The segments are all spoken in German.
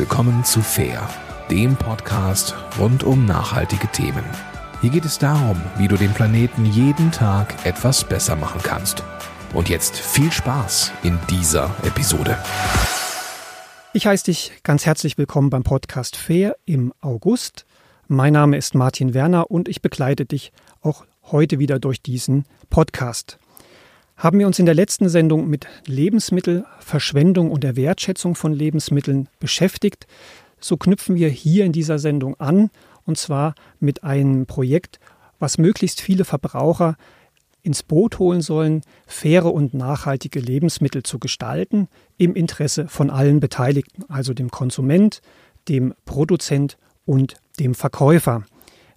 willkommen zu Fair, dem Podcast rund um nachhaltige Themen. Hier geht es darum, wie du den Planeten jeden Tag etwas besser machen kannst. Und jetzt viel Spaß in dieser Episode. Ich heiße dich ganz herzlich willkommen beim Podcast Fair im August. Mein Name ist Martin Werner und ich begleite dich auch heute wieder durch diesen Podcast haben wir uns in der letzten Sendung mit Lebensmittelverschwendung und der Wertschätzung von Lebensmitteln beschäftigt. So knüpfen wir hier in dieser Sendung an, und zwar mit einem Projekt, was möglichst viele Verbraucher ins Boot holen sollen, faire und nachhaltige Lebensmittel zu gestalten, im Interesse von allen Beteiligten, also dem Konsument, dem Produzent und dem Verkäufer.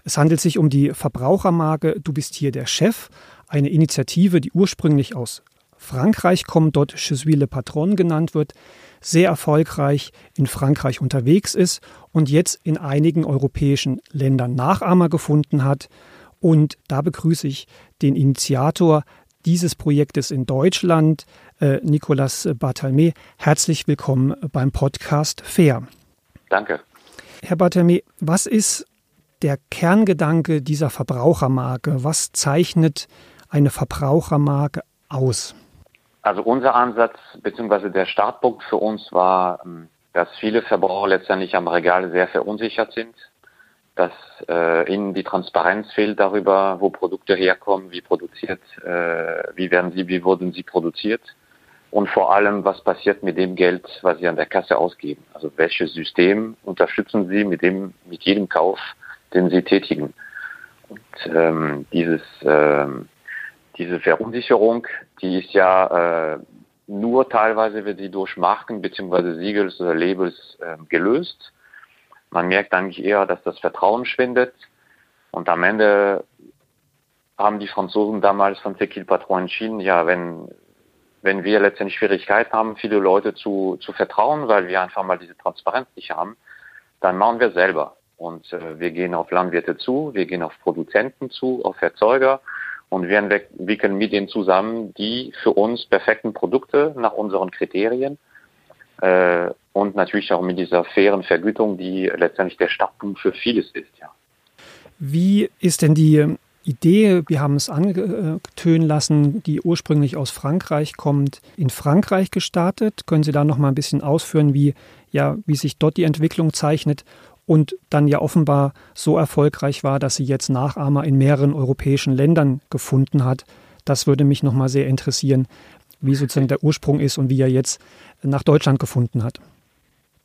Es handelt sich um die Verbrauchermarke Du bist hier der Chef eine Initiative, die ursprünglich aus Frankreich kommt, dort Je suis le Patron genannt wird, sehr erfolgreich in Frankreich unterwegs ist und jetzt in einigen europäischen Ländern Nachahmer gefunden hat. Und da begrüße ich den Initiator dieses Projektes in Deutschland, äh, Nicolas Barthelme. Herzlich willkommen beim Podcast Fair. Danke. Herr Barthelme, was ist der Kerngedanke dieser Verbrauchermarke? Was zeichnet eine Verbrauchermarke aus? Also unser Ansatz bzw. der Startpunkt für uns war, ähm, dass viele Verbraucher letztendlich am Regal sehr verunsichert sind, dass äh, ihnen die Transparenz fehlt darüber, wo Produkte herkommen, wie produziert, äh, wie werden sie, wie wurden sie produziert und vor allem, was passiert mit dem Geld, was sie an der Kasse ausgeben. Also welches System unterstützen sie mit dem, mit jedem Kauf, den sie tätigen. Und ähm, dieses ähm, diese Verunsicherung, die ist ja äh, nur teilweise wird sie durch Marken bzw. Siegels oder Labels äh, gelöst. Man merkt eigentlich eher, dass das Vertrauen schwindet. Und am Ende haben die Franzosen damals von Tequil Patron entschieden, ja, wenn, wenn wir letztendlich Schwierigkeiten haben, viele Leute zu, zu vertrauen, weil wir einfach mal diese Transparenz nicht haben, dann machen wir selber. Und äh, wir gehen auf Landwirte zu, wir gehen auf Produzenten zu, auf Erzeuger und wir entwickeln mit denen zusammen die für uns perfekten Produkte nach unseren Kriterien äh, und natürlich auch mit dieser fairen Vergütung, die letztendlich der Startpunkt für vieles ist. Ja. Wie ist denn die Idee, wir haben es angetönen lassen, die ursprünglich aus Frankreich kommt, in Frankreich gestartet? Können Sie da noch mal ein bisschen ausführen, wie, ja, wie sich dort die Entwicklung zeichnet und dann ja offenbar so erfolgreich war, dass sie jetzt Nachahmer in mehreren europäischen Ländern gefunden hat. Das würde mich nochmal sehr interessieren, wie sozusagen der Ursprung ist und wie er jetzt nach Deutschland gefunden hat.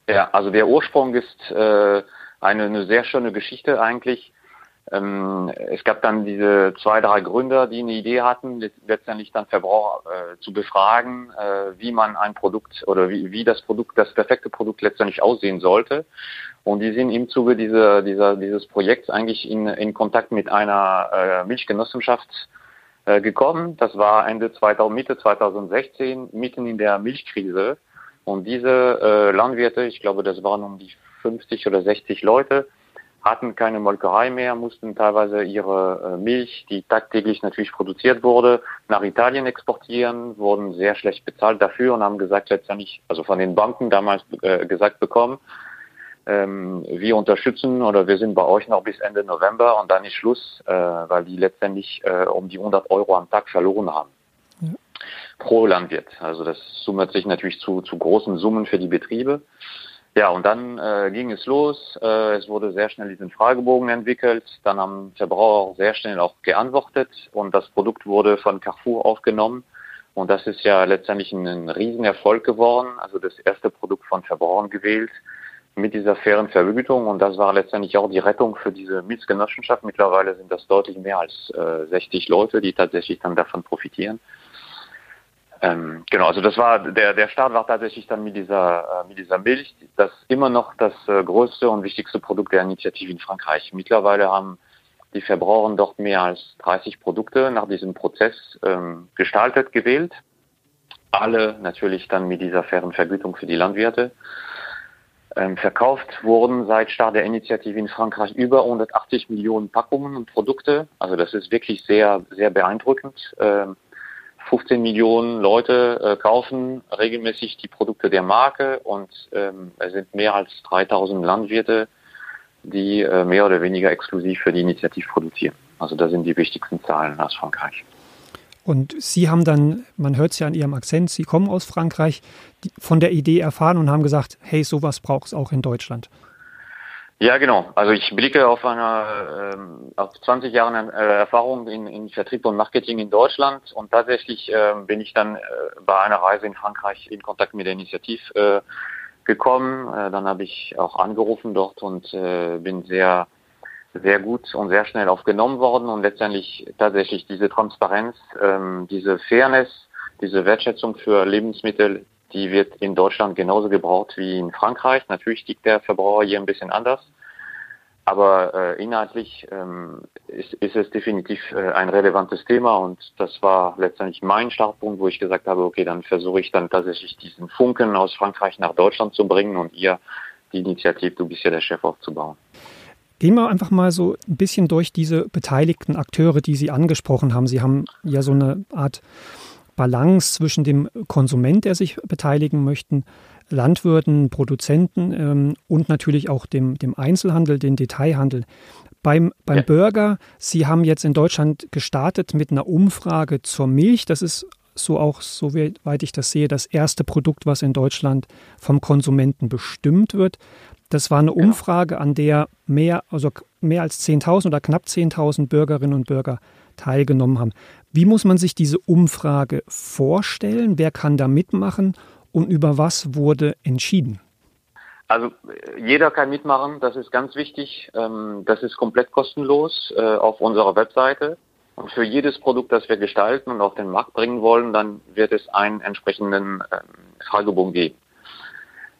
Ja, also der Ursprung ist äh, eine, eine sehr schöne Geschichte eigentlich. Ähm, es gab dann diese zwei, drei Gründer, die eine Idee hatten, letztendlich dann Verbraucher äh, zu befragen, äh, wie man ein Produkt oder wie, wie das Produkt, das perfekte Produkt letztendlich aussehen sollte. Und die sind im Zuge dieser, dieser, dieses Projekts eigentlich in, in Kontakt mit einer äh, Milchgenossenschaft äh, gekommen. Das war Ende 2000, Mitte 2016, mitten in der Milchkrise. Und diese äh, Landwirte, ich glaube, das waren um die 50 oder 60 Leute, hatten keine Molkerei mehr, mussten teilweise ihre äh, Milch, die tagtäglich natürlich produziert wurde, nach Italien exportieren, wurden sehr schlecht bezahlt dafür und haben gesagt letztendlich, also von den Banken damals äh, gesagt bekommen, ähm, wir unterstützen oder wir sind bei euch noch bis Ende November und dann ist Schluss, äh, weil die letztendlich äh, um die 100 Euro am Tag verloren haben. Ja. Pro Landwirt. Also das summiert sich natürlich zu, zu großen Summen für die Betriebe. Ja, und dann äh, ging es los. Äh, es wurde sehr schnell diesen Fragebogen entwickelt. Dann haben Verbraucher sehr schnell auch geantwortet und das Produkt wurde von Carrefour aufgenommen. Und das ist ja letztendlich ein, ein Riesenerfolg geworden. Also das erste Produkt von Verbrauchern gewählt mit dieser fairen Vergütung. Und das war letztendlich auch die Rettung für diese Mietsgenossenschaft. Mittlerweile sind das deutlich mehr als äh, 60 Leute, die tatsächlich dann davon profitieren. Ähm, genau, also das war der der Start war tatsächlich dann mit dieser äh, mit dieser Milch, das immer noch das äh, größte und wichtigste Produkt der Initiative in Frankreich. Mittlerweile haben die Verbraucher dort mehr als 30 Produkte nach diesem Prozess ähm, gestaltet, gewählt. Alle natürlich dann mit dieser fairen Vergütung für die Landwirte. Ähm, verkauft wurden seit Start der Initiative in Frankreich über 180 Millionen Packungen und Produkte. Also das ist wirklich sehr, sehr beeindruckend. Ähm, 15 Millionen Leute äh, kaufen regelmäßig die Produkte der Marke und ähm, es sind mehr als 3000 Landwirte, die äh, mehr oder weniger exklusiv für die Initiative produzieren. Also das sind die wichtigsten Zahlen aus Frankreich. Und Sie haben dann, man hört es ja an Ihrem Akzent, Sie kommen aus Frankreich, von der Idee erfahren und haben gesagt, hey, sowas braucht es auch in Deutschland. Ja, genau. Also ich blicke auf eine ähm, auf 20 Jahre äh, Erfahrung in, in Vertrieb und Marketing in Deutschland und tatsächlich äh, bin ich dann äh, bei einer Reise in Frankreich in Kontakt mit der Initiative äh, gekommen. Äh, dann habe ich auch angerufen dort und äh, bin sehr sehr gut und sehr schnell aufgenommen worden und letztendlich tatsächlich diese Transparenz, ähm, diese Fairness, diese Wertschätzung für Lebensmittel die wird in Deutschland genauso gebraucht wie in Frankreich. Natürlich liegt der Verbraucher hier ein bisschen anders. Aber äh, inhaltlich ähm, ist, ist es definitiv äh, ein relevantes Thema und das war letztendlich mein Startpunkt, wo ich gesagt habe, okay, dann versuche ich dann tatsächlich diesen Funken aus Frankreich nach Deutschland zu bringen und ihr die Initiative, du bist ja der Chef, aufzubauen. Gehen wir einfach mal so ein bisschen durch diese beteiligten Akteure, die Sie angesprochen haben. Sie haben ja so eine Art Balance zwischen dem Konsument, der sich beteiligen möchte, Landwirten, Produzenten ähm, und natürlich auch dem, dem Einzelhandel, den Detailhandel. Beim, beim ja. Burger, Sie haben jetzt in Deutschland gestartet mit einer Umfrage zur Milch. Das ist so auch, soweit ich das sehe, das erste Produkt, was in Deutschland vom Konsumenten bestimmt wird. Das war eine. Umfrage, an der mehr, also mehr als 10.000 oder knapp 10.000 Bürgerinnen und Bürger teilgenommen haben. Wie muss man sich diese Umfrage vorstellen? Wer kann da mitmachen und über was wurde entschieden? Also jeder kann mitmachen, das ist ganz wichtig. Ähm, das ist komplett kostenlos äh, auf unserer Webseite. Und für jedes Produkt, das wir gestalten und auf den Markt bringen wollen, dann wird es einen entsprechenden ähm, Fragebogen geben.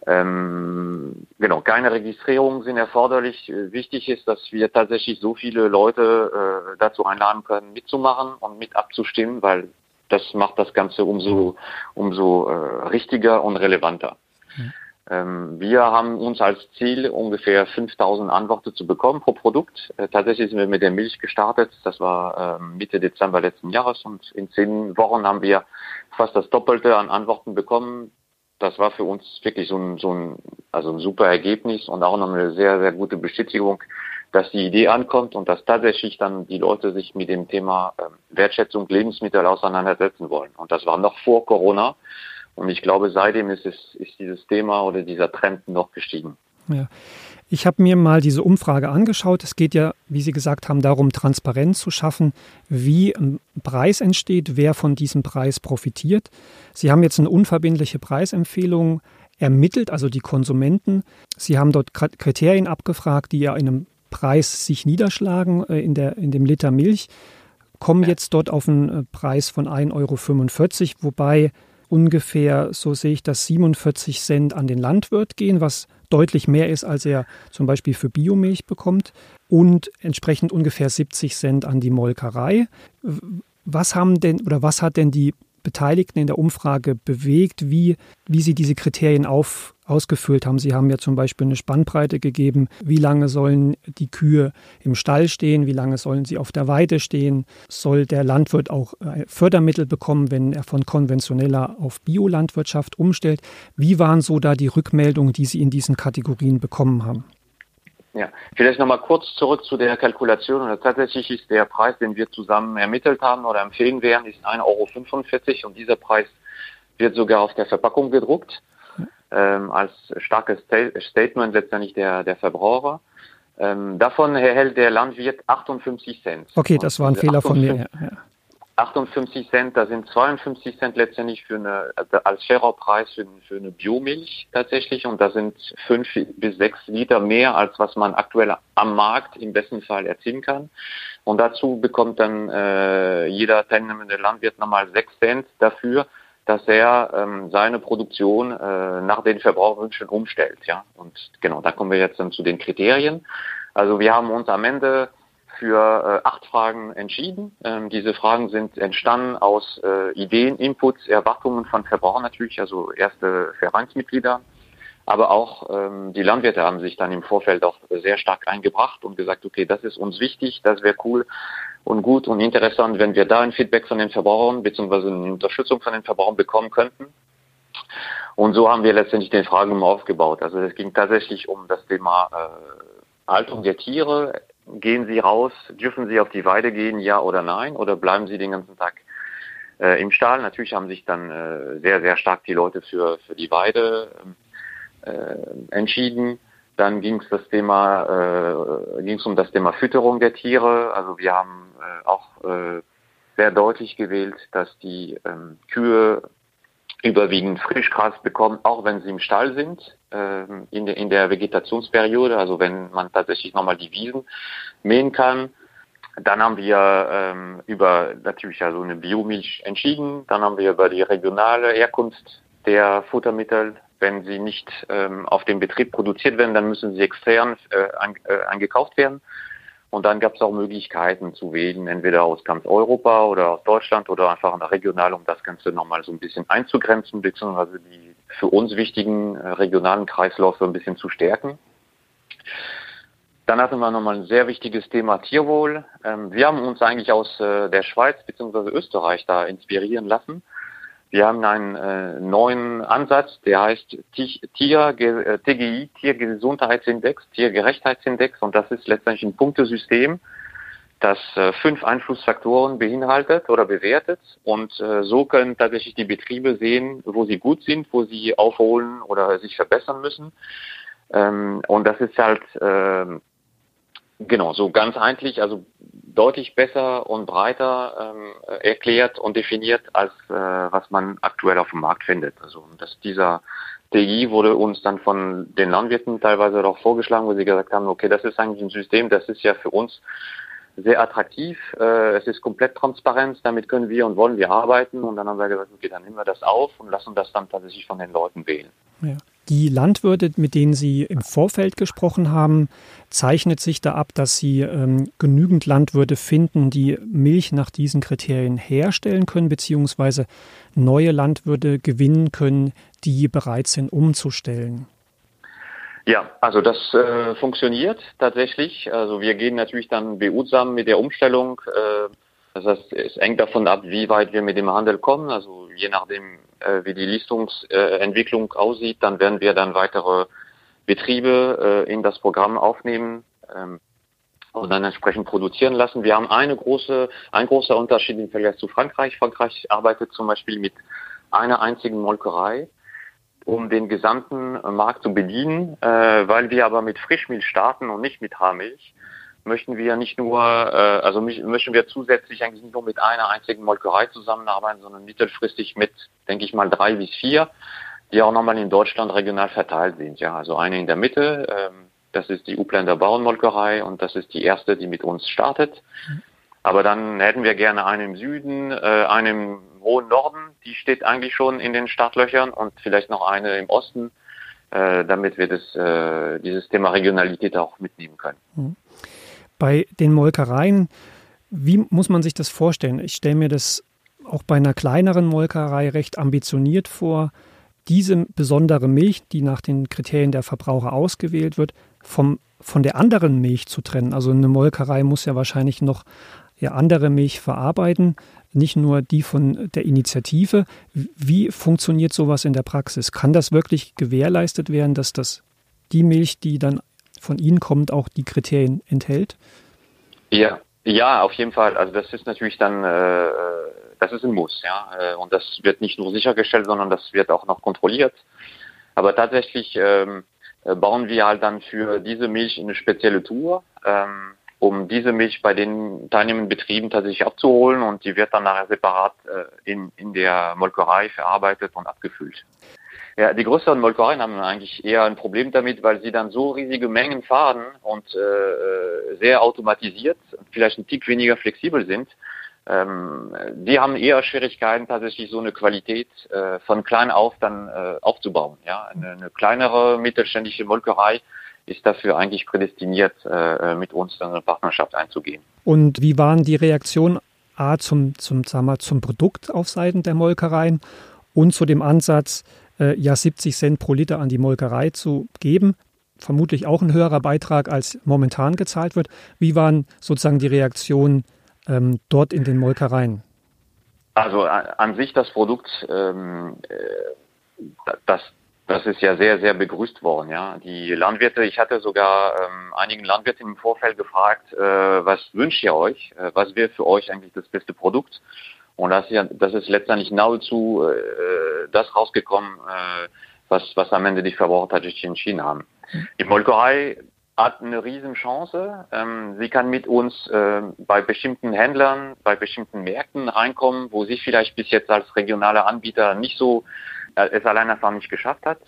Ähm, genau, keine Registrierungen sind erforderlich. Wichtig ist, dass wir tatsächlich so viele Leute äh, dazu einladen können, mitzumachen und mit abzustimmen, weil das macht das Ganze umso, umso äh, richtiger und relevanter. Mhm. Ähm, wir haben uns als Ziel, ungefähr 5000 Antworten zu bekommen pro Produkt. Äh, tatsächlich sind wir mit der Milch gestartet. Das war äh, Mitte Dezember letzten Jahres und in zehn Wochen haben wir fast das Doppelte an Antworten bekommen das war für uns wirklich so ein, so ein, also ein super Ergebnis und auch noch eine sehr, sehr gute Bestätigung, dass die Idee ankommt und dass tatsächlich dann die Leute sich mit dem Thema ähm, Wertschätzung Lebensmittel auseinandersetzen wollen. Und das war noch vor Corona. Und ich glaube, seitdem ist es, ist dieses Thema oder dieser Trend noch gestiegen. Ja. Ich habe mir mal diese Umfrage angeschaut. Es geht ja, wie Sie gesagt haben, darum, Transparenz zu schaffen, wie ein Preis entsteht, wer von diesem Preis profitiert. Sie haben jetzt eine unverbindliche Preisempfehlung ermittelt, also die Konsumenten. Sie haben dort Kriterien abgefragt, die ja in einem Preis sich niederschlagen, äh, in, der, in dem Liter Milch, kommen jetzt dort auf einen äh, Preis von 1,45 Euro, wobei ungefähr, so sehe ich das, 47 Cent an den Landwirt gehen, was deutlich mehr ist, als er zum Beispiel für Biomilch bekommt und entsprechend ungefähr 70 Cent an die Molkerei. Was haben denn oder was hat denn die Beteiligten in der Umfrage bewegt, wie, wie sie diese Kriterien auf, ausgefüllt haben. Sie haben ja zum Beispiel eine Spannbreite gegeben, wie lange sollen die Kühe im Stall stehen, wie lange sollen sie auf der Weide stehen, soll der Landwirt auch äh, Fördermittel bekommen, wenn er von konventioneller auf Biolandwirtschaft umstellt. Wie waren so da die Rückmeldungen, die Sie in diesen Kategorien bekommen haben? Ja, vielleicht nochmal kurz zurück zu der Kalkulation. Tatsächlich ist der Preis, den wir zusammen ermittelt haben oder empfehlen werden, ist 1,45 Euro und dieser Preis wird sogar auf der Verpackung gedruckt, ähm, als starkes Statement letztendlich der, der Verbraucher. Ähm, davon erhält der Landwirt 58 Cent. Okay, das war ein Fehler von mir. Ja. 58 Cent, da sind 52 Cent letztendlich für eine, also als fairer Preis für, für eine Biomilch tatsächlich und da sind fünf bis sechs Liter mehr, als was man aktuell am Markt im besten Fall erzielen kann. Und dazu bekommt dann äh, jeder teilnehmende Landwirt nochmal sechs Cent dafür, dass er ähm, seine Produktion äh, nach den Verbraucherwünschen umstellt. Ja, und genau, da kommen wir jetzt dann zu den Kriterien. Also wir haben uns am Ende für äh, acht Fragen entschieden. Ähm, diese Fragen sind entstanden aus äh, Ideen, Inputs, Erwartungen von Verbrauchern natürlich, also erste Vereinsmitglieder, Aber auch ähm, die Landwirte haben sich dann im Vorfeld auch sehr stark eingebracht und gesagt, okay, das ist uns wichtig, das wäre cool und gut und interessant, wenn wir da ein Feedback von den Verbrauchern bzw. eine Unterstützung von den Verbrauchern bekommen könnten. Und so haben wir letztendlich den Fragen aufgebaut. Also es ging tatsächlich um das Thema äh, Haltung der Tiere. Gehen Sie raus? Dürfen Sie auf die Weide gehen? Ja oder nein? Oder bleiben Sie den ganzen Tag äh, im Stall? Natürlich haben sich dann äh, sehr, sehr stark die Leute für, für die Weide ähm, äh, entschieden. Dann ging es das Thema, äh, ging es um das Thema Fütterung der Tiere. Also wir haben äh, auch äh, sehr deutlich gewählt, dass die ähm, Kühe überwiegend Frischgras bekommen, auch wenn sie im Stall sind, äh, in, der, in der Vegetationsperiode, also wenn man tatsächlich nochmal die Wiesen mähen kann. Dann haben wir ähm, über natürlich also eine Biomilch entschieden. Dann haben wir über die regionale Herkunft der Futtermittel wenn sie nicht ähm, auf dem Betrieb produziert werden, dann müssen sie extern äh, an, äh, angekauft werden. Und dann gab es auch Möglichkeiten zu wählen, entweder aus ganz Europa oder aus Deutschland oder einfach regional, um das Ganze nochmal so ein bisschen einzugrenzen, beziehungsweise die für uns wichtigen äh, regionalen Kreisläufe ein bisschen zu stärken. Dann hatten wir nochmal ein sehr wichtiges Thema Tierwohl. Ähm, wir haben uns eigentlich aus äh, der Schweiz bzw. Österreich da inspirieren lassen wir haben einen äh, neuen Ansatz, der heißt Tier, äh, TGI, Tiergesundheitsindex, Tiergerechtheitsindex, und das ist letztendlich ein Punktesystem, das äh, fünf Einflussfaktoren beinhaltet oder bewertet. Und äh, so können tatsächlich die Betriebe sehen, wo sie gut sind, wo sie aufholen oder sich verbessern müssen. Ähm, und das ist halt äh, Genau, so ganz einheitlich, also deutlich besser und breiter ähm, erklärt und definiert, als äh, was man aktuell auf dem Markt findet. Also dass dieser TI wurde uns dann von den Landwirten teilweise auch vorgeschlagen, wo sie gesagt haben, okay, das ist eigentlich ein System, das ist ja für uns sehr attraktiv, äh, es ist komplett transparent, damit können wir und wollen wir arbeiten und dann haben wir gesagt, okay, dann nehmen wir das auf und lassen das dann tatsächlich von den Leuten wählen. Ja. Die Landwirte, mit denen Sie im Vorfeld gesprochen haben, zeichnet sich da ab, dass Sie ähm, genügend Landwirte finden, die Milch nach diesen Kriterien herstellen können, beziehungsweise neue Landwirte gewinnen können, die bereit sind, umzustellen. Ja, also das äh, funktioniert tatsächlich. Also wir gehen natürlich dann behutsam mit der Umstellung. Äh, das heißt, es hängt davon ab, wie weit wir mit dem Handel kommen. Also je nachdem, äh, wie die Listungsentwicklung äh, aussieht, dann werden wir dann weitere Betriebe äh, in das Programm aufnehmen ähm, und dann entsprechend produzieren lassen. Wir haben eine große, ein großer Unterschied im Vergleich zu Frankreich. Frankreich arbeitet zum Beispiel mit einer einzigen Molkerei, um den gesamten Markt zu bedienen, äh, weil wir aber mit Frischmilch starten und nicht mit Haarmilch möchten wir nicht nur, äh, also möchten wir zusätzlich eigentlich nicht nur mit einer einzigen Molkerei zusammenarbeiten, sondern mittelfristig mit, denke ich mal, drei bis vier, die auch nochmal in Deutschland regional verteilt sind. Ja, also eine in der Mitte, ähm, das ist die Upländer Bauernmolkerei und das ist die erste, die mit uns startet. Aber dann hätten wir gerne eine im Süden, äh, eine im hohen Norden, die steht eigentlich schon in den Startlöchern und vielleicht noch eine im Osten, äh, damit wir das, äh, dieses Thema Regionalität auch mitnehmen können. Mhm. Bei den Molkereien, wie muss man sich das vorstellen? Ich stelle mir das auch bei einer kleineren Molkerei recht ambitioniert vor, diese besondere Milch, die nach den Kriterien der Verbraucher ausgewählt wird, vom, von der anderen Milch zu trennen. Also eine Molkerei muss ja wahrscheinlich noch ja, andere Milch verarbeiten, nicht nur die von der Initiative. Wie funktioniert sowas in der Praxis? Kann das wirklich gewährleistet werden, dass das die Milch, die dann von Ihnen kommt, auch die Kriterien enthält? Ja, ja, auf jeden Fall. Also das ist natürlich dann, äh, das ist ein Muss, ja. Äh, und das wird nicht nur sichergestellt, sondern das wird auch noch kontrolliert. Aber tatsächlich ähm, äh, bauen wir halt dann für diese Milch eine spezielle Tour, ähm, um diese Milch bei den teilnehmenden Betrieben tatsächlich abzuholen und die wird dann nachher separat äh, in, in der Molkerei verarbeitet und abgefüllt. Ja, die größeren Molkereien haben eigentlich eher ein Problem damit, weil sie dann so riesige Mengen fahren und äh, sehr automatisiert, vielleicht ein Tick weniger flexibel sind. Ähm, die haben eher Schwierigkeiten, tatsächlich so eine Qualität äh, von klein auf dann äh, aufzubauen. Ja, eine, eine kleinere mittelständische Molkerei ist dafür eigentlich prädestiniert, äh, mit uns dann eine Partnerschaft einzugehen. Und wie waren die Reaktionen A zum, zum, sagen wir, zum Produkt auf Seiten der Molkereien und zu dem Ansatz, äh, ja 70 Cent pro Liter an die Molkerei zu geben. Vermutlich auch ein höherer Beitrag, als momentan gezahlt wird. Wie waren sozusagen die Reaktionen ähm, dort in den Molkereien? Also an sich das Produkt, ähm, äh, das, das ist ja sehr, sehr begrüßt worden. Ja, die Landwirte. Ich hatte sogar ähm, einigen Landwirten im Vorfeld gefragt, äh, was wünscht ihr euch? Äh, was wäre für euch eigentlich das beste Produkt? Und das, ja, das ist letztendlich nahezu äh, das rausgekommen, äh, was, was am Ende die Verbraucher tatsächlich entschieden haben. Die Molkerei hat eine Riesenchance. Ähm, sie kann mit uns äh, bei bestimmten Händlern, bei bestimmten Märkten reinkommen, wo sie vielleicht bis jetzt als regionale Anbieter nicht so äh, es allein einfach nicht geschafft hat.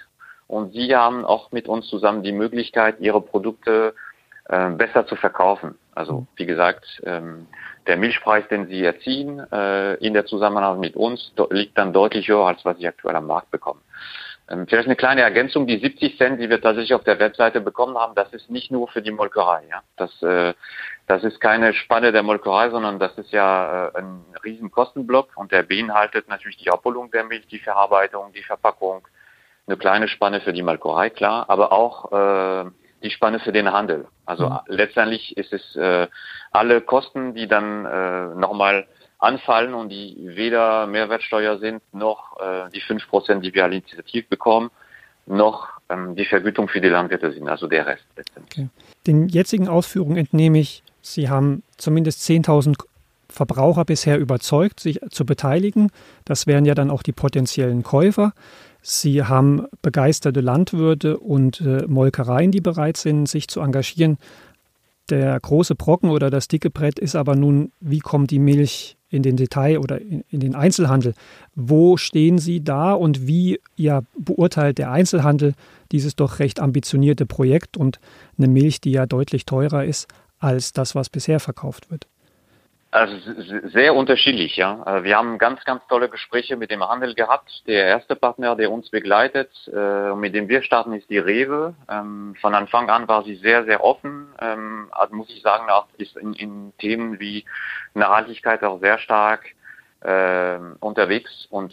Und sie haben auch mit uns zusammen die Möglichkeit, ihre Produkte äh, besser zu verkaufen. Also wie gesagt, ähm, der Milchpreis, den sie erzielen äh, in der Zusammenarbeit mit uns, liegt dann deutlich höher, als was sie aktuell am Markt bekommen. Ähm, vielleicht eine kleine Ergänzung, die 70 Cent, die wir tatsächlich auf der Webseite bekommen haben, das ist nicht nur für die Molkerei. Ja? Das, äh, das ist keine Spanne der Molkerei, sondern das ist ja äh, ein riesen Kostenblock und der beinhaltet natürlich die Abholung der Milch, die Verarbeitung, die Verpackung, eine kleine Spanne für die Molkerei, klar, aber auch äh, die Spanne für den Handel. Also mhm. letztendlich ist es äh, alle Kosten, die dann äh, nochmal anfallen und die weder Mehrwertsteuer sind, noch äh, die fünf Prozent, die wir als Initiativ bekommen, noch ähm, die Vergütung für die Landwirte sind, also der Rest letztendlich. Okay. Den jetzigen Ausführungen entnehme ich, Sie haben zumindest 10.000 Verbraucher bisher überzeugt, sich zu beteiligen. Das wären ja dann auch die potenziellen Käufer. Sie haben begeisterte Landwirte und äh, Molkereien, die bereit sind, sich zu engagieren. Der große Brocken oder das dicke Brett ist aber nun, wie kommt die Milch in den Detail oder in, in, den Einzelhandel. Wo stehen Sie da und wie ja, beurteilt der Einzelhandel dieses doch recht ambitionierte Projekt und eine Milch, die ja deutlich teurer ist als das, was bisher verkauft wird? Also sehr unterschiedlich, ja. Also wir haben ganz, ganz tolle Gespräche mit dem Handel gehabt. Der erste Partner, der uns begleitet, äh, mit dem wir starten, ist die Rewe. Ähm, von Anfang an war sie sehr, sehr offen. Ähm, also muss ich sagen, auch ist in, in Themen wie Nachhaltigkeit auch sehr stark äh, unterwegs und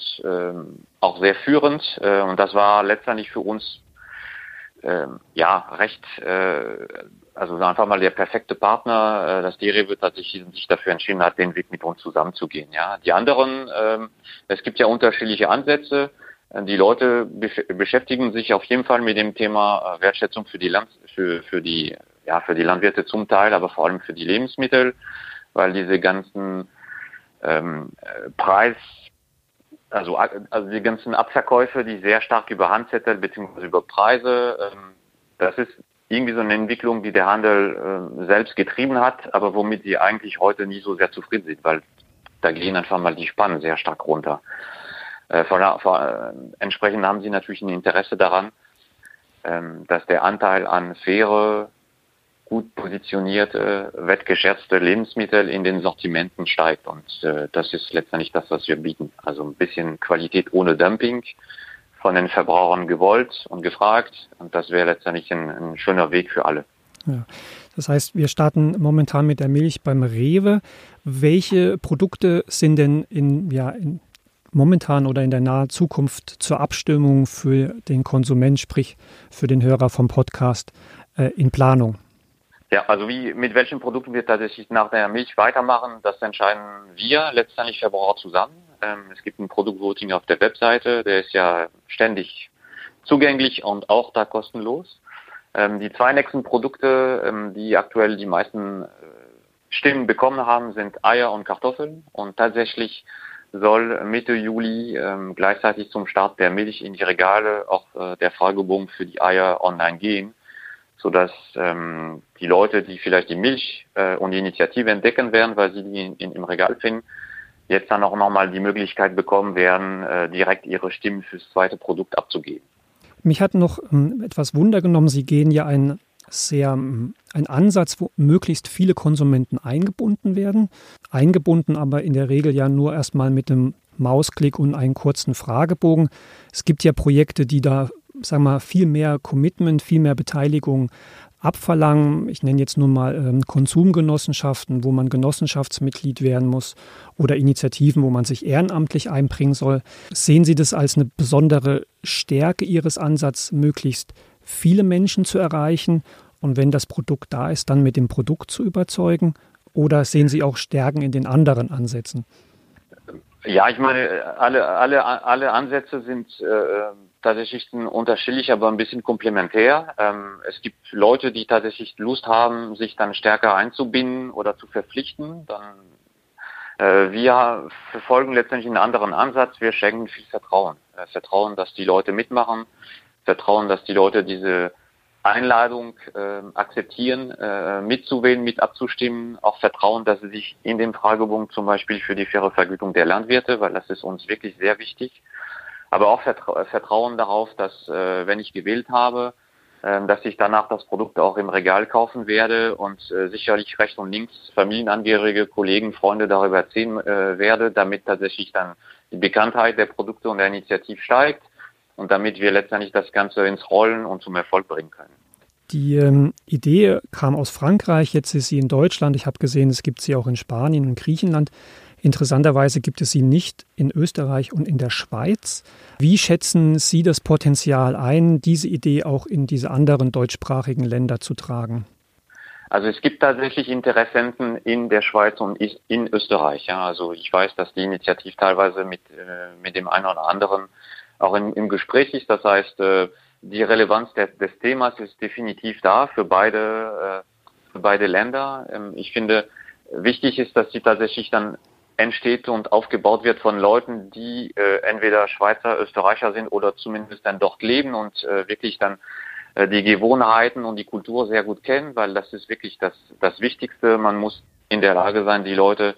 auch sehr führend. Äh, und das war letztendlich für uns ja recht äh, also einfach mal der perfekte Partner, äh, dass die Rewe tatsächlich sich dafür entschieden hat, den Weg mit uns zusammenzugehen. Ja, die anderen, ähm, es gibt ja unterschiedliche Ansätze. Äh, die Leute beschäftigen sich auf jeden Fall mit dem Thema äh, Wertschätzung für die Land für, für die ja für die Landwirte zum Teil, aber vor allem für die Lebensmittel, weil diese ganzen ähm, Preis also, also die ganzen Abverkäufe, die sehr stark über Handzettel bzw. über Preise, ähm, das ist irgendwie so eine Entwicklung, die der Handel äh, selbst getrieben hat, aber womit sie eigentlich heute nie so sehr zufrieden sind, weil da gehen einfach mal die Spannen sehr stark runter. Äh, von, von, äh, entsprechend haben sie natürlich ein Interesse daran, ähm, dass der Anteil an faire, gut positionierte, wettgeschätzte Lebensmittel in den Sortimenten steigt. Und äh, das ist letztendlich das, was wir bieten. Also ein bisschen Qualität ohne Dumping, von den Verbrauchern gewollt und gefragt. Und das wäre letztendlich ein, ein schöner Weg für alle. Ja. Das heißt, wir starten momentan mit der Milch beim Rewe. Welche Produkte sind denn in, ja, in momentan oder in der nahen Zukunft zur Abstimmung für den Konsument, sprich für den Hörer vom Podcast, äh, in Planung? Ja, also wie mit welchen Produkten wir tatsächlich nach der Milch weitermachen, das entscheiden wir letztendlich Verbraucher zusammen. Ähm, es gibt ein Produktvoting auf der Webseite, der ist ja ständig zugänglich und auch da kostenlos. Ähm, die zwei nächsten Produkte, ähm, die aktuell die meisten äh, Stimmen bekommen haben, sind Eier und Kartoffeln. Und tatsächlich soll Mitte Juli ähm, gleichzeitig zum Start der Milch in die Regale auch äh, der Fragebogen für die Eier online gehen, sodass ähm, die Leute, die vielleicht die Milch äh, und die Initiative entdecken werden, weil sie die in, in, im Regal finden, jetzt dann auch nochmal die Möglichkeit bekommen werden, äh, direkt ihre Stimmen fürs zweite Produkt abzugeben. Mich hat noch ähm, etwas Wunder genommen. Sie gehen ja ein sehr ähm, ein Ansatz, wo möglichst viele Konsumenten eingebunden werden. Eingebunden aber in der Regel ja nur erstmal mit einem Mausklick und einen kurzen Fragebogen. Es gibt ja Projekte, die da, sagen wir mal, viel mehr Commitment, viel mehr Beteiligung abverlangen. Ich nenne jetzt nur mal ähm, Konsumgenossenschaften, wo man Genossenschaftsmitglied werden muss oder Initiativen, wo man sich ehrenamtlich einbringen soll. Sehen Sie das als eine besondere Stärke Ihres Ansatzes, möglichst viele Menschen zu erreichen und wenn das Produkt da ist, dann mit dem Produkt zu überzeugen? Oder sehen Sie auch Stärken in den anderen Ansätzen? Ja, ich meine, alle, alle, alle Ansätze sind äh, tatsächlich unterschiedlich, aber ein bisschen komplementär. Ähm, es gibt Leute, die tatsächlich Lust haben, sich dann stärker einzubinden oder zu verpflichten. Dann äh, wir verfolgen letztendlich einen anderen Ansatz. Wir schenken viel Vertrauen. Äh, Vertrauen, dass die Leute mitmachen. Vertrauen, dass die Leute diese Einladung äh, akzeptieren, äh, mitzuwählen, mit abzustimmen, auch vertrauen, dass sie sich in dem Fragebogen zum Beispiel für die faire Vergütung der Landwirte, weil das ist uns wirklich sehr wichtig, aber auch vertra Vertrauen darauf, dass äh, wenn ich gewählt habe, äh, dass ich danach das Produkt auch im Regal kaufen werde und äh, sicherlich rechts und links Familienangehörige, Kollegen, Freunde darüber erzählen äh, werde, damit tatsächlich dann die Bekanntheit der Produkte und der Initiative steigt und damit wir letztendlich das Ganze ins Rollen und zum Erfolg bringen können. Die ähm, Idee kam aus Frankreich, jetzt ist sie in Deutschland. Ich habe gesehen, es gibt sie auch in Spanien und Griechenland. Interessanterweise gibt es sie nicht in Österreich und in der Schweiz. Wie schätzen Sie das Potenzial ein, diese Idee auch in diese anderen deutschsprachigen Länder zu tragen? Also es gibt tatsächlich Interessenten in der Schweiz und in Österreich. Ja. Also ich weiß, dass die Initiative teilweise mit, äh, mit dem einen oder anderen auch im, im Gespräch ist. Das heißt, äh, die Relevanz des, des Themas ist definitiv da für beide, äh, für beide Länder. Ähm, ich finde, wichtig ist, dass sie tatsächlich dann entsteht und aufgebaut wird von Leuten, die äh, entweder Schweizer, Österreicher sind oder zumindest dann dort leben und äh, wirklich dann äh, die Gewohnheiten und die Kultur sehr gut kennen, weil das ist wirklich das, das Wichtigste. Man muss in der Lage sein, die Leute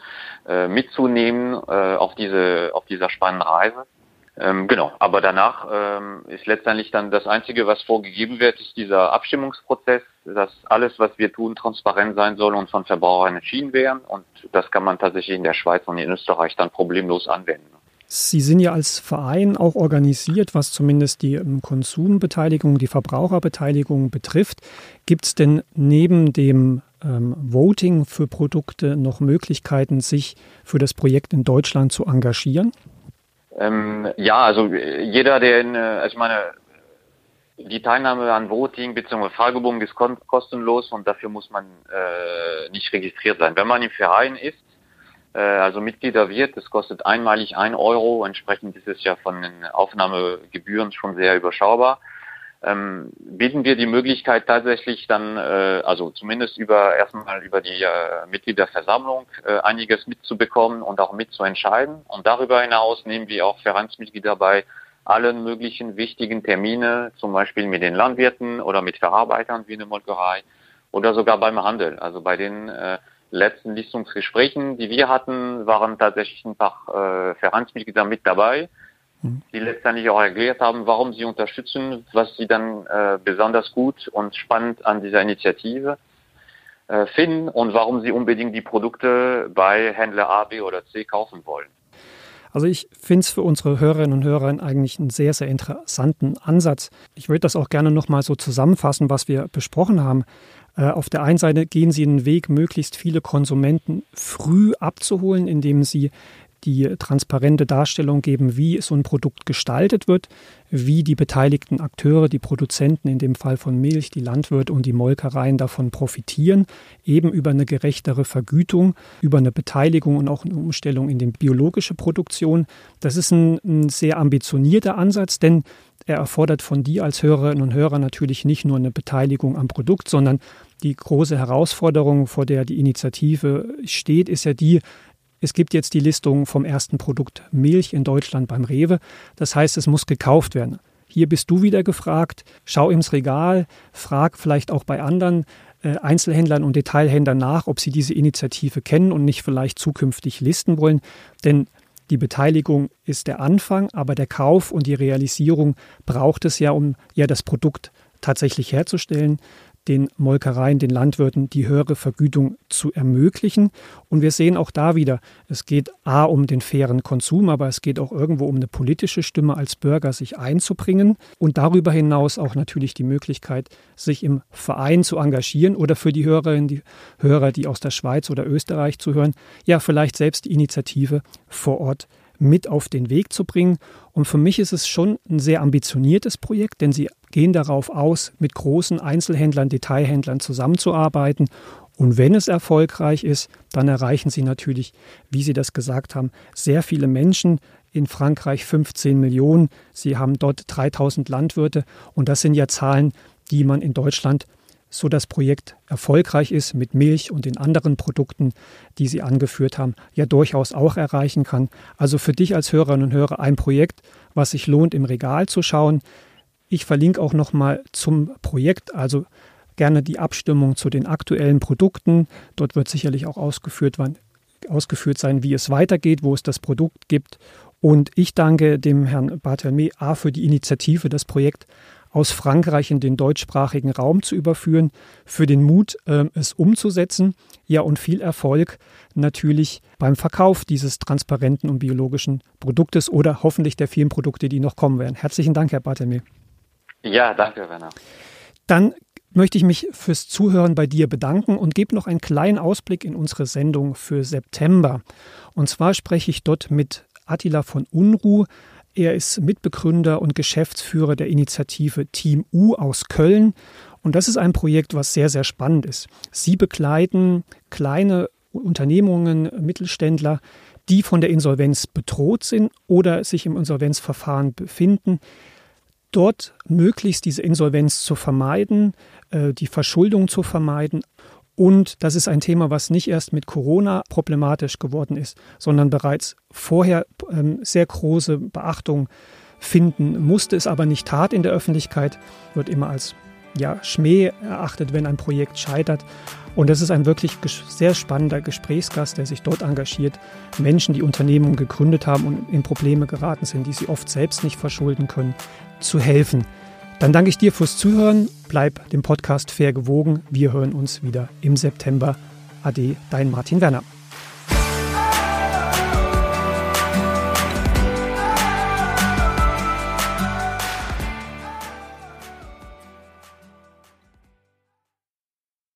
äh, mitzunehmen äh, auf diese auf dieser spannenden Reise. Ähm, genau, aber danach ähm, ist letztendlich dann das Einzige, was vorgegeben wird, ist dieser Abstimmungsprozess, dass alles, was wir tun, transparent sein soll und von Verbrauchern entschieden werden. Und das kann man tatsächlich in der Schweiz und in Österreich dann problemlos anwenden. Sie sind ja als Verein auch organisiert, was zumindest die ähm, Konsumbeteiligung, die Verbraucherbeteiligung betrifft. Gibt es denn neben dem ähm, Voting für Produkte noch Möglichkeiten, sich für das Projekt in Deutschland zu engagieren? Ähm, ja, also äh, jeder, der in, äh, also ich meine, die Teilnahme an Voting bzw. Fragebogen ist kostenlos und dafür muss man äh, nicht registriert sein. Wenn man im Verein ist, äh, also Mitglieder wird, das kostet einmalig ein Euro, entsprechend ist es ja von den Aufnahmegebühren schon sehr überschaubar ähm, bieten wir die Möglichkeit tatsächlich dann, äh, also zumindest über erstmal über die äh, Mitgliederversammlung äh, einiges mitzubekommen und auch mitzuentscheiden. Und darüber hinaus nehmen wir auch Vereinsmitglieder bei allen möglichen wichtigen Termine, zum Beispiel mit den Landwirten oder mit Verarbeitern wie eine Molkerei oder sogar beim Handel. Also bei den äh, letzten Listungsgesprächen, die wir hatten, waren tatsächlich ein paar äh, Vereinsmitglieder mit dabei die letztendlich auch erklärt haben, warum sie unterstützen, was sie dann äh, besonders gut und spannend an dieser Initiative äh, finden und warum sie unbedingt die Produkte bei Händler A, B oder C kaufen wollen. Also ich finde es für unsere Hörerinnen und Hörer eigentlich einen sehr, sehr interessanten Ansatz. Ich würde das auch gerne nochmal so zusammenfassen, was wir besprochen haben. Äh, auf der einen Seite gehen Sie den Weg, möglichst viele Konsumenten früh abzuholen, indem Sie die transparente Darstellung geben, wie so ein Produkt gestaltet wird, wie die beteiligten Akteure, die Produzenten, in dem Fall von Milch, die Landwirte und die Molkereien davon profitieren, eben über eine gerechtere Vergütung, über eine Beteiligung und auch eine Umstellung in die biologische Produktion. Das ist ein, ein sehr ambitionierter Ansatz, denn er erfordert von dir als Hörerinnen und Hörer natürlich nicht nur eine Beteiligung am Produkt, sondern die große Herausforderung, vor der die Initiative steht, ist ja die, es gibt jetzt die Listung vom ersten Produkt Milch in Deutschland beim Rewe. Das heißt, es muss gekauft werden. Hier bist du wieder gefragt. Schau ins Regal, frag vielleicht auch bei anderen äh, Einzelhändlern und Detailhändlern nach, ob sie diese Initiative kennen und nicht vielleicht zukünftig listen wollen. Denn die Beteiligung ist der Anfang, aber der Kauf und die Realisierung braucht es ja, um ja das Produkt tatsächlich herzustellen. Den Molkereien, den Landwirten die höhere Vergütung zu ermöglichen. Und wir sehen auch da wieder, es geht A um den fairen Konsum, aber es geht auch irgendwo um eine politische Stimme als Bürger, sich einzubringen und darüber hinaus auch natürlich die Möglichkeit, sich im Verein zu engagieren oder für die Hörerinnen, die Hörer, die aus der Schweiz oder Österreich zuhören, ja vielleicht selbst die Initiative vor Ort mit auf den Weg zu bringen. Und für mich ist es schon ein sehr ambitioniertes Projekt, denn sie gehen darauf aus, mit großen Einzelhändlern, Detailhändlern zusammenzuarbeiten. Und wenn es erfolgreich ist, dann erreichen sie natürlich, wie Sie das gesagt haben, sehr viele Menschen. In Frankreich 15 Millionen. Sie haben dort 3000 Landwirte. Und das sind ja Zahlen, die man in Deutschland so das Projekt erfolgreich ist mit Milch und den anderen Produkten, die Sie angeführt haben, ja durchaus auch erreichen kann. Also für dich als Hörerinnen und Hörer ein Projekt, was sich lohnt, im Regal zu schauen. Ich verlinke auch nochmal zum Projekt, also gerne die Abstimmung zu den aktuellen Produkten. Dort wird sicherlich auch ausgeführt, wann, ausgeführt sein, wie es weitergeht, wo es das Produkt gibt. Und ich danke dem Herrn Barthelme A für die Initiative, das Projekt aus Frankreich in den deutschsprachigen Raum zu überführen, für den Mut, äh, es umzusetzen. Ja, und viel Erfolg natürlich beim Verkauf dieses transparenten und biologischen Produktes oder hoffentlich der vielen Produkte, die noch kommen werden. Herzlichen Dank, Herr Bartelme. Ja, danke, Werner. Dann möchte ich mich fürs Zuhören bei dir bedanken und gebe noch einen kleinen Ausblick in unsere Sendung für September. Und zwar spreche ich dort mit Attila von Unruh, er ist Mitbegründer und Geschäftsführer der Initiative Team U aus Köln. Und das ist ein Projekt, was sehr, sehr spannend ist. Sie begleiten kleine Unternehmungen, Mittelständler, die von der Insolvenz bedroht sind oder sich im Insolvenzverfahren befinden, dort möglichst diese Insolvenz zu vermeiden, äh, die Verschuldung zu vermeiden, und das ist ein Thema, was nicht erst mit Corona problematisch geworden ist, sondern bereits vorher ähm, sehr große Beachtung finden musste, es aber nicht tat in der Öffentlichkeit, wird immer als ja, Schmäh erachtet, wenn ein Projekt scheitert. Und das ist ein wirklich sehr spannender Gesprächsgast, der sich dort engagiert. Menschen, die Unternehmen gegründet haben und in Probleme geraten sind, die sie oft selbst nicht verschulden können, zu helfen. Dann danke ich dir fürs Zuhören. Bleib dem Podcast fair gewogen. Wir hören uns wieder im September. Ade, dein Martin Werner.